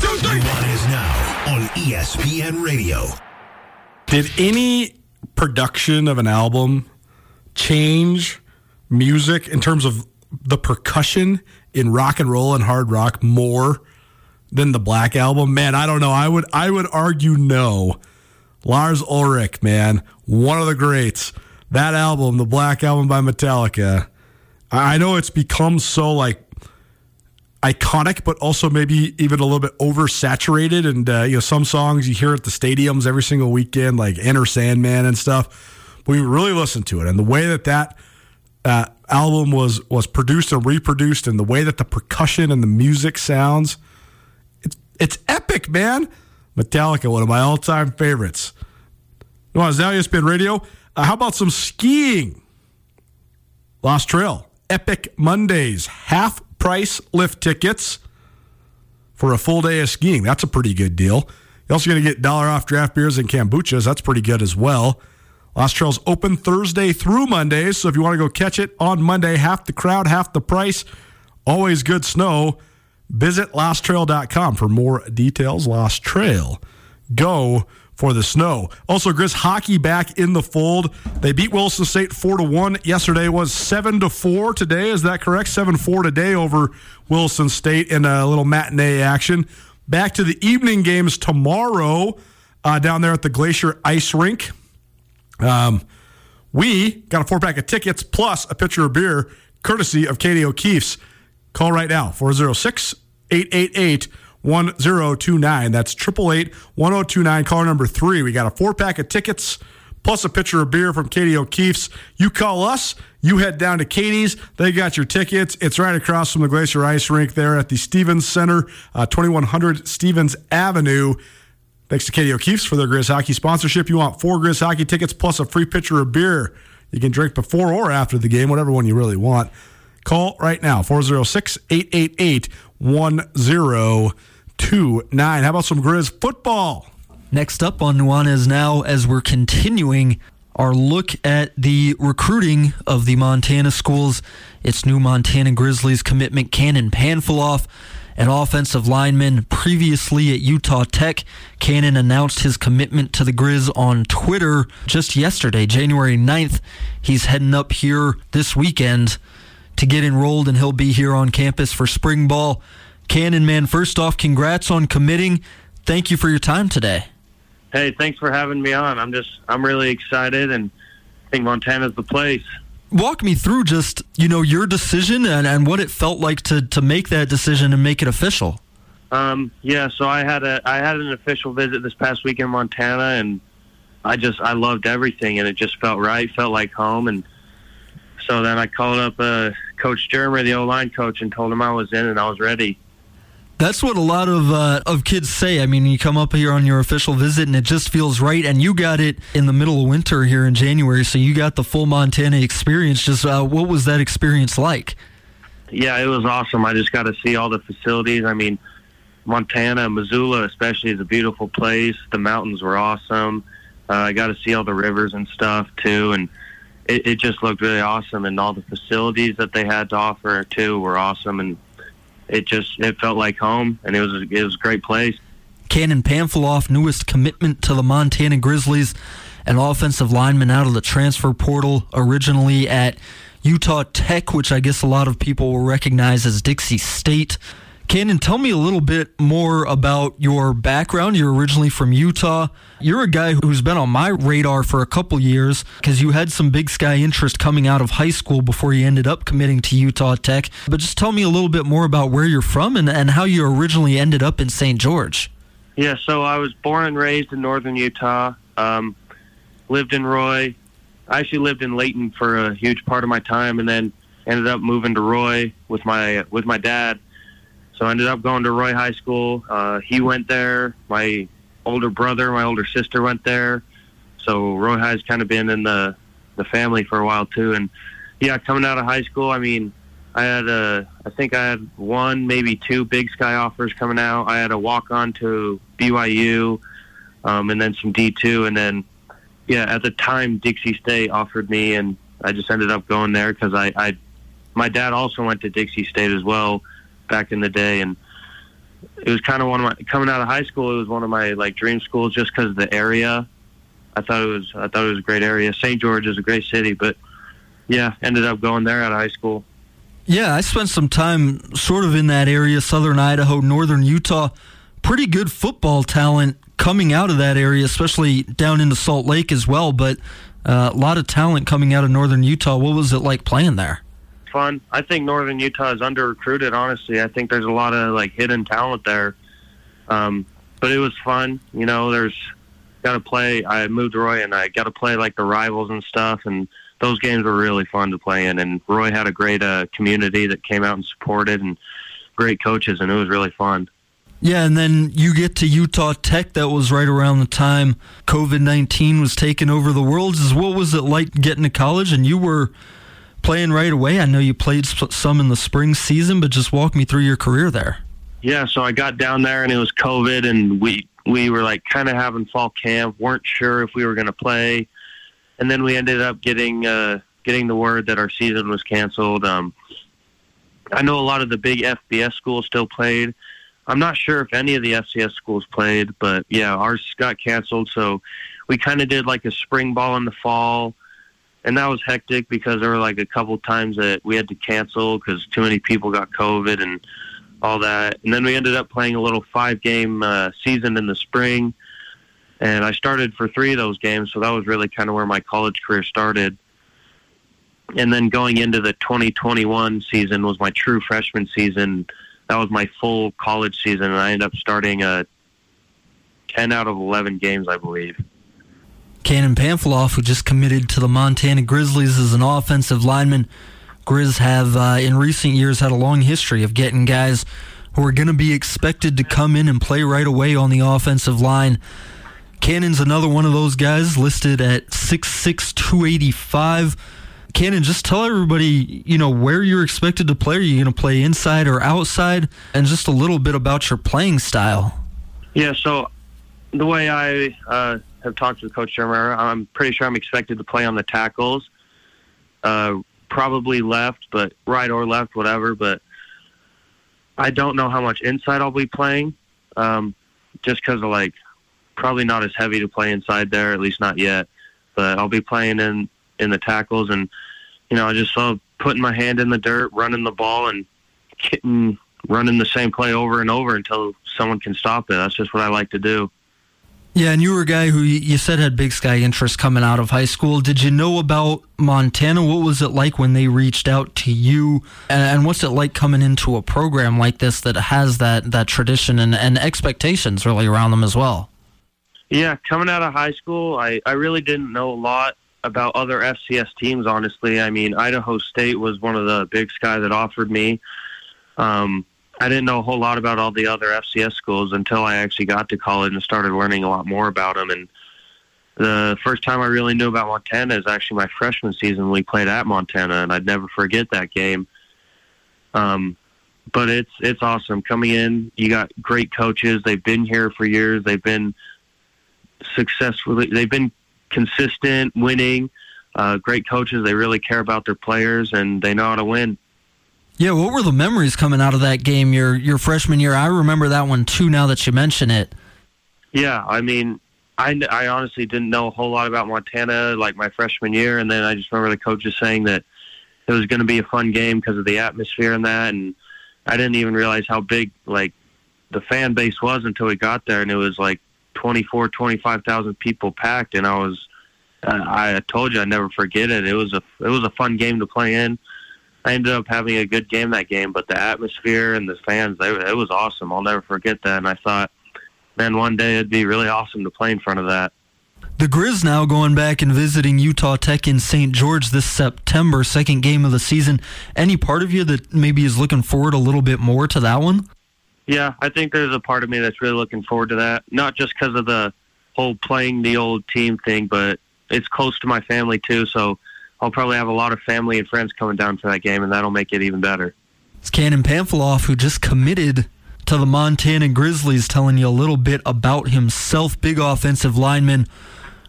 Speaker 1: Nuanez now on ESPN Radio.
Speaker 2: Did any production of an album change music in terms of the percussion in rock and roll and hard rock more than the Black album? Man, I don't know. I would I would argue no. Lars Ulrich, man, one of the greats. That album, the Black album by Metallica. I I know it's become so like iconic, but also maybe even a little bit oversaturated. And uh, you know, some songs you hear at the stadiums every single weekend, like Enter Sandman and stuff. But we really listen to it, and the way that that uh, album was was produced and reproduced, and the way that the percussion and the music sounds, it's it's epic, man. Metallica, one of my all time favorites. You want now ESPN Radio? Uh, how about some skiing? Lost Trail, Epic Mondays, half price lift tickets for a full day of skiing. That's a pretty good deal. You're also going to get dollar off draft beers and kombuchas. That's pretty good as well. Lost Trail's open Thursday through Mondays, so if you want to go catch it on Monday, half the crowd, half the price. Always good snow. Visit losttrail.com for more details. Lost Trail. Go for the snow. Also, Grizz hockey back in the fold. They beat Wilson State four to one. Yesterday was seven to four. Today is that correct? Seven four today over Wilson State in a little matinee action. Back to the evening games tomorrow uh, down there at the Glacier Ice Rink. Um, we got a four pack of tickets plus a pitcher of beer courtesy of Katie O'Keefe's. Call right now 406 888 1029. That's 888 1029. Caller number three. We got a four pack of tickets plus a pitcher of beer from Katie O'Keefe's. You call us, you head down to Katie's. They got your tickets. It's right across from the Glacier Ice Rink there at the Stevens Center, uh, 2100 Stevens Avenue. Thanks to Katie O'Keefe's for their Grizz Hockey sponsorship. You want four Grizz Hockey tickets plus a free pitcher of beer. You can drink before or after the game, whatever one you really want. Call right now, 406 888 1029. How about some Grizz football?
Speaker 4: Next up on Nuanez now, as we're continuing our look at the recruiting of the Montana schools, it's new Montana Grizzlies commitment Cannon Panfiloff, an offensive lineman previously at Utah Tech. Cannon announced his commitment to the Grizz on Twitter just yesterday, January 9th. He's heading up here this weekend to get enrolled, and he'll be here on campus for spring ball. Cannon, man, first off, congrats on committing. Thank you for your time today.
Speaker 5: Hey, thanks for having me on. I'm just I'm really excited and I think Montana's the place.
Speaker 4: Walk me through just, you know, your decision and, and what it felt like to, to make that decision and make it official.
Speaker 5: Um, yeah, so I had a I had an official visit this past week in Montana and I just I loved everything and it just felt right, felt like home and so then I called up uh, Coach Germer, the O line coach, and told him I was in and I was ready.
Speaker 4: That's what a lot of uh, of kids say. I mean, you come up here on your official visit, and it just feels right. And you got it in the middle of winter here in January, so you got the full Montana experience. Just uh, what was that experience like?
Speaker 5: Yeah, it was awesome. I just got to see all the facilities. I mean, Montana, Missoula, especially, is a beautiful place. The mountains were awesome. Uh, I got to see all the rivers and stuff too, and it, it just looked really awesome. And all the facilities that they had to offer too were awesome, and it just it felt like home, and it was it was a great place.
Speaker 4: Cannon Pamphilov, newest commitment to the Montana Grizzlies, an offensive lineman out of the transfer portal, originally at Utah Tech, which I guess a lot of people will recognize as Dixie State. Cannon, tell me a little bit more about your background. You're originally from Utah. You're a guy who's been on my radar for a couple years because you had some big sky interest coming out of high school before you ended up committing to Utah Tech. But just tell me a little bit more about where you're from and, and how you originally ended up in St. George.
Speaker 5: Yeah, so I was born and raised in northern Utah. Um, lived in Roy. I actually lived in Layton for a huge part of my time, and then ended up moving to Roy with my with my dad. So I ended up going to Roy High School. Uh, he went there. My older brother, my older sister went there. So Roy High's kind of been in the the family for a while too. And yeah, coming out of high school, I mean, I had a, I think I had one, maybe two Big Sky offers coming out. I had a walk on to BYU, um, and then some D two, and then yeah, at the time Dixie State offered me, and I just ended up going there because I, I, my dad also went to Dixie State as well back in the day, and it was kind of one of my coming out of high school. It was one of my like dream schools just because of the area. I thought it was I thought it was a great area. St. George is a great city, but yeah, ended up going there out of high school.
Speaker 4: Yeah, I spent some time sort of in that area, southern Idaho, northern Utah. Pretty good football talent coming out of that area, especially down into Salt Lake as well. But uh, a lot of talent coming out of northern Utah. What was it like playing there?
Speaker 5: Fun. I think Northern Utah is under recruited. Honestly, I think there's a lot of like hidden talent there. Um, but it was fun. You know, there's got to play. I moved to Roy and I got to play like the rivals and stuff, and those games were really fun to play in. And Roy had a great uh, community that came out and supported, and great coaches, and it was really fun.
Speaker 4: Yeah, and then you get to Utah Tech. That was right around the time COVID nineteen was taking over the world. What was it like getting to college? And you were playing right away. I know you played some in the spring season, but just walk me through your career there.
Speaker 5: Yeah, so I got down there and it was COVID, and we we were like kind of having fall camp, weren't sure if we were going to play, and then we ended up getting uh, getting the word that our season was canceled. Um, I know a lot of the big FBS schools still played. I'm not sure if any of the FCS schools played, but yeah, ours got canceled. So we kind of did like a spring ball in the fall, and that was hectic because there were like a couple times that we had to cancel because too many people got COVID and all that. And then we ended up playing a little five game uh, season in the spring, and I started for three of those games. So that was really kind of where my college career started. And then going into the 2021 season was my true freshman season that was my full college season, and I ended up starting a uh, 10 out of 11 games, I believe.
Speaker 4: Cannon Pamphilov, who just committed to the Montana Grizzlies as an offensive lineman. Grizz have, uh, in recent years, had a long history of getting guys who are going to be expected to come in and play right away on the offensive line. Cannon's another one of those guys listed at 6'6", 285 Cannon, just tell everybody, you know, where you're expected to play. Are you going to play inside or outside? And just a little bit about your playing style.
Speaker 5: Yeah, so the way I uh, have talked to Coach Jeremiah, I'm pretty sure I'm expected to play on the tackles. Uh, probably left, but right or left, whatever. But I don't know how much inside I'll be playing, um, just because of like probably not as heavy to play inside there, at least not yet. But I'll be playing in in the tackles, and you know, I just love putting my hand in the dirt, running the ball, and getting running the same play over and over until someone can stop it. That's just what I like to do.
Speaker 4: Yeah, and you were a guy who you said had Big Sky interest coming out of high school. Did you know about Montana? What was it like when they reached out to you? And what's it like coming into a program like this that has that, that tradition and, and expectations really around them as well?
Speaker 5: Yeah, coming out of high school, I, I really didn't know a lot about other FCS teams. Honestly, I mean Idaho State was one of the Big Sky that offered me. Um, I didn't know a whole lot about all the other FCS schools until I actually got to college and started learning a lot more about them. And the first time I really knew about Montana is actually my freshman season when we played at Montana, and I'd never forget that game. Um, but it's it's awesome coming in. You got great coaches. They've been here for years. They've been successfully. They've been consistent, winning. Uh, great coaches. They really care about their players, and they know how to win.
Speaker 4: Yeah, what were the memories coming out of that game your your freshman year? I remember that one too. Now that you mention it.
Speaker 5: Yeah, I mean, I, I honestly didn't know a whole lot about Montana like my freshman year, and then I just remember the coaches saying that it was going to be a fun game because of the atmosphere and that, and I didn't even realize how big like the fan base was until we got there, and it was like twenty four, twenty five thousand people packed, and I was uh, I told you I'd never forget it. It was a it was a fun game to play in. I ended up having a good game that game, but the atmosphere and the fans, they, it was awesome. I'll never forget that. And I thought, man, one day it'd be really awesome to play in front of that.
Speaker 4: The Grizz now going back and visiting Utah Tech in St. George this September, second game of the season. Any part of you that maybe is looking forward a little bit more to that one?
Speaker 5: Yeah, I think there's a part of me that's really looking forward to that. Not just because of the whole playing the old team thing, but it's close to my family too. So I'll probably have a lot of family and friends coming down for that game, and that'll make it even better.
Speaker 4: It's Cannon Pamphilov who just committed to the Montana Grizzlies, telling you a little bit about himself. Big offensive lineman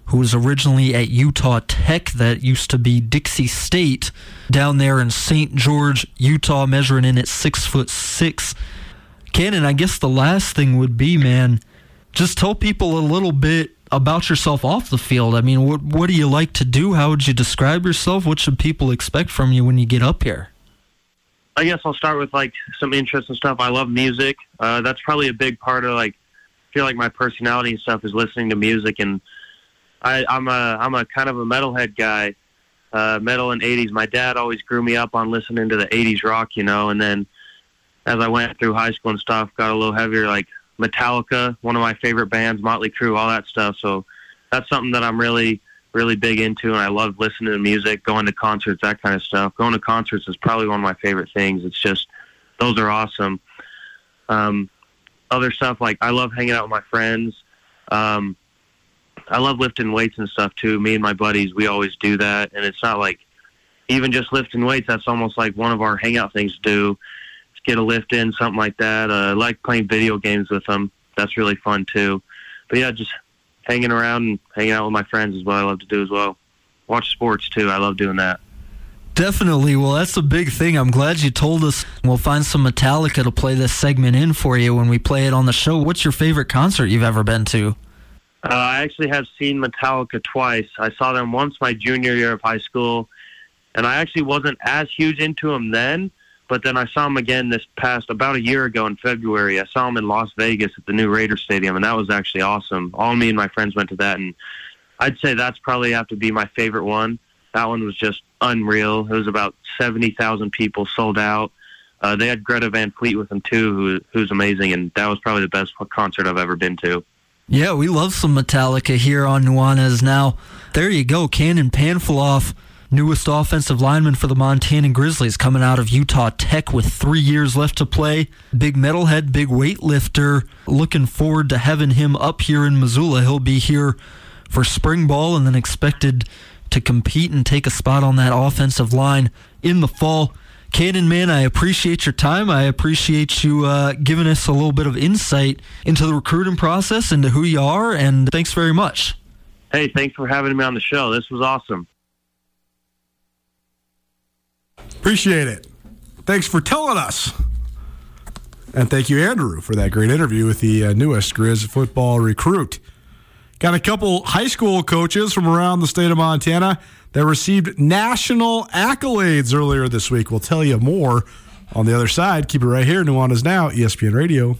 Speaker 4: who was originally at Utah Tech, that used to be Dixie State, down there in St. George, Utah, measuring in at six foot six. Cannon, I guess the last thing would be, man, just tell people a little bit about yourself off the field. I mean, what what do you like to do? How would you describe yourself? What should people expect from you when you get up here?
Speaker 5: I guess I'll start with like some interests and stuff. I love music. Uh, that's probably a big part of like I feel like my personality and stuff is listening to music and I, I'm a I'm a kind of a metalhead guy, uh, metal and '80s. My dad always grew me up on listening to the '80s rock, you know. And then as I went through high school and stuff, got a little heavier, like Metallica, one of my favorite bands, Motley Crue, all that stuff. So that's something that I'm really really big into, and I love listening to music, going to concerts, that kind of stuff. Going to concerts is probably one of my favorite things. It's just those are awesome. Um, other stuff like I love hanging out with my friends. Um, I love lifting weights and stuff too. Me and my buddies, we always do that, and it's not like even just lifting weights. That's almost like one of our hangout things to do. Get a lift in, something like that. Uh, I like playing video games with them. That's really fun too. But yeah, just hanging around and hanging out with my friends is what I love to do as well. Watch sports too. I love doing that.
Speaker 4: Definitely. Well, that's a big thing. I'm glad you told us. We'll find some Metallica to play this segment in for you when we play it on the show. What's your favorite concert you've ever been to?
Speaker 5: Uh, I actually have seen Metallica twice. I saw them once my junior year of high school, and I actually wasn't as huge into them then. But then I saw them again this past about a year ago in February. I saw them in Las Vegas at the new Raider Stadium, and that was actually awesome. All me and my friends went to that, and I'd say that's probably have to be my favorite one. That one was just unreal. It was about seventy thousand people sold out. Uh, they had Greta Van Fleet with them too, who, who's amazing, and that was probably the best concert I've ever been to.
Speaker 4: Yeah, we love some Metallica here on Nuanez now. There you go, Cannon Pamphilov, newest offensive lineman for the Montana Grizzlies, coming out of Utah Tech with three years left to play. Big metalhead, big weightlifter. Looking forward to having him up here in Missoula. He'll be here for spring ball and then expected to compete and take a spot on that offensive line in the fall. Cannon, man, I appreciate your time. I appreciate you uh, giving us a little bit of insight into the recruiting process, into who you are, and thanks very much.
Speaker 5: Hey, thanks for having me on the show. This was awesome.
Speaker 2: Appreciate it. Thanks for telling us. And thank you, Andrew, for that great interview with the uh, newest Grizz football recruit. Got a couple high school coaches from around the state of Montana that received national accolades earlier this week. We'll tell you more on the other side. Keep it right here. Nuanez Now, ESPN Radio.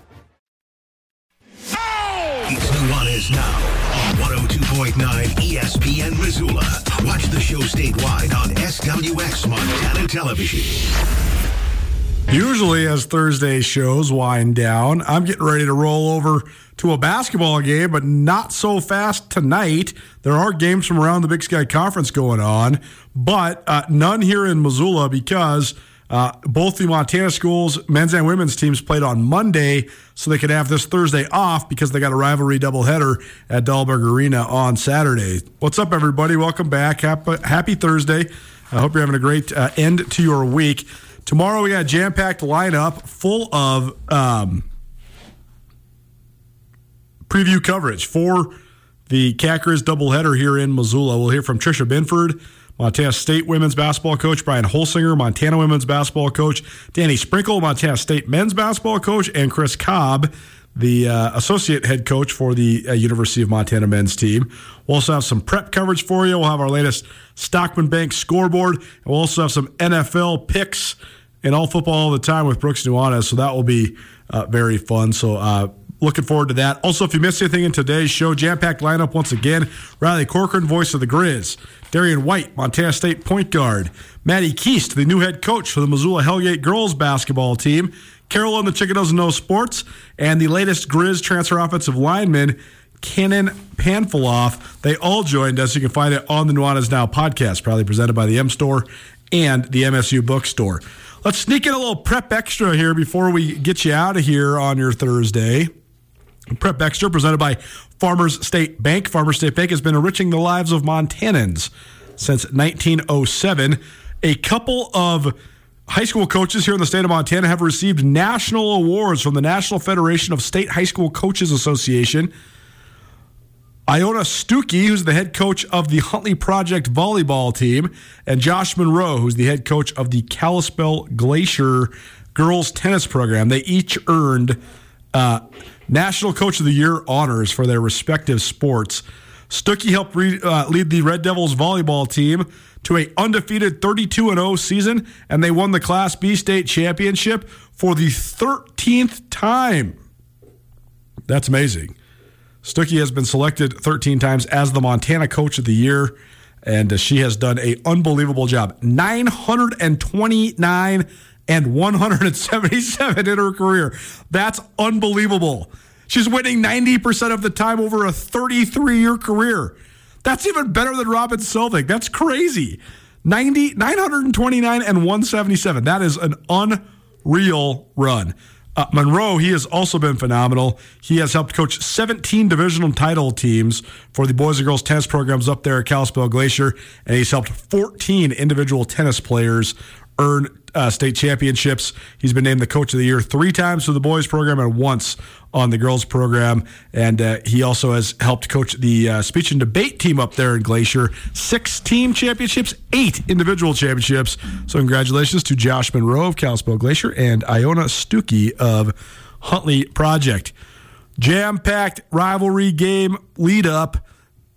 Speaker 1: It's Nuanez now on 102.9 ESPN Missoula. Watch the show statewide on SWX Montana Television.
Speaker 2: Usually, as Thursday shows wind down, I'm getting ready to roll over to a basketball game, but not so fast tonight. There are games from around the Big Sky Conference going on, but uh, none here in Missoula because uh, both the Montana schools, men's and women's teams, played on Monday, so they could have this Thursday off because they got a rivalry doubleheader at Dahlberg Arena on Saturday. What's up, everybody? Welcome back. Happy, Thursday. I hope you're having a great uh, end to your week. Tomorrow we got a jam-packed lineup full of um, preview coverage for the Cackers doubleheader here in Missoula. We'll hear from Tricia Binford. Montana State women's basketball coach Brian Holsinger, Montana women's basketball coach Danny Sprinkle, Montana State men's basketball coach, and Chris Cobb, the uh, associate head coach for the uh, University of Montana men's team. We'll also have some prep coverage for you. We'll have our latest Stockman Bank scoreboard, and we'll also have some NFL picks and all football all the time with Brooks Nuanez. So that will be uh, very fun. So uh, looking forward to that. Also, if you missed anything in today's show, jam packed lineup once again. Riley Corcoran, voice of the Grizz. Darian White, Montana State point guard. Maddie Keast, the new head coach for the Missoula Hellgate girls basketball team. Carolyn, the Chicken Doesn't Know Sports. And the latest Grizz transfer offensive lineman, Cannon Panfiloff. They all joined us. You can find it on the Nuanez Now podcast, probably presented by the M Store and the MSU Bookstore. Let's sneak in a little prep extra here before we get you out of here on your Thursday. Prep Extra presented by Farmers State Bank. Farmers State Bank has been enriching the lives of Montanans since 1907. A couple of high school coaches here in the state of Montana have received national awards from the National Federation of State High School Coaches Association. Iona Stuckey, who's the head coach of the Huntley Project volleyball team, and Josh Monroe, who's the head coach of the Kalispell Glacier girls tennis program. They each earned uh, National Coach of the Year honors for their respective sports. Stuckey helped re- uh, lead the Red Devils volleyball team to a undefeated 32 0 season, and they won the Class B state championship for the 13th time. That's amazing. Stuckey has been selected 13 times as the Montana Coach of the Year, and she has done a unbelievable job. 929 and 177 in her career. That's unbelievable. She's winning 90% of the time over a 33 year career. That's even better than Robin Selvig. That's crazy. 90, 929 and 177. That is an unreal run. Uh, Monroe, he has also been phenomenal. He has helped coach 17 divisional title teams for the boys and girls tennis programs up there at Kalispell Glacier, and he's helped 14 individual tennis players earn uh, state championships. He's been named the coach of the year three times for the boys program and once on the girls program. And uh, he also has helped coach the uh, speech and debate team up there in Glacier. Six team championships, eight individual championships. So congratulations to Josh Monroe of Kalispell Glacier and Iona Stuckey of Huntley Project. Jam packed rivalry game lead up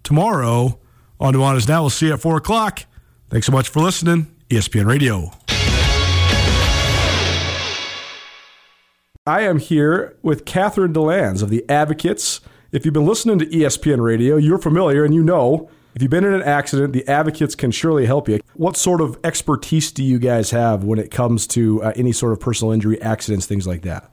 Speaker 2: tomorrow on Nuanez Now. We'll see you at 4 o'clock. Thanks so much for listening. ESPN Radio. I am here with Catherine DeLands of the Advocates. If you've been listening to ESPN Radio, you're familiar and you know if you've been in an accident, the Advocates can surely help you. What sort of expertise do you guys have when it comes to uh, any sort of personal injury, accidents, things like that?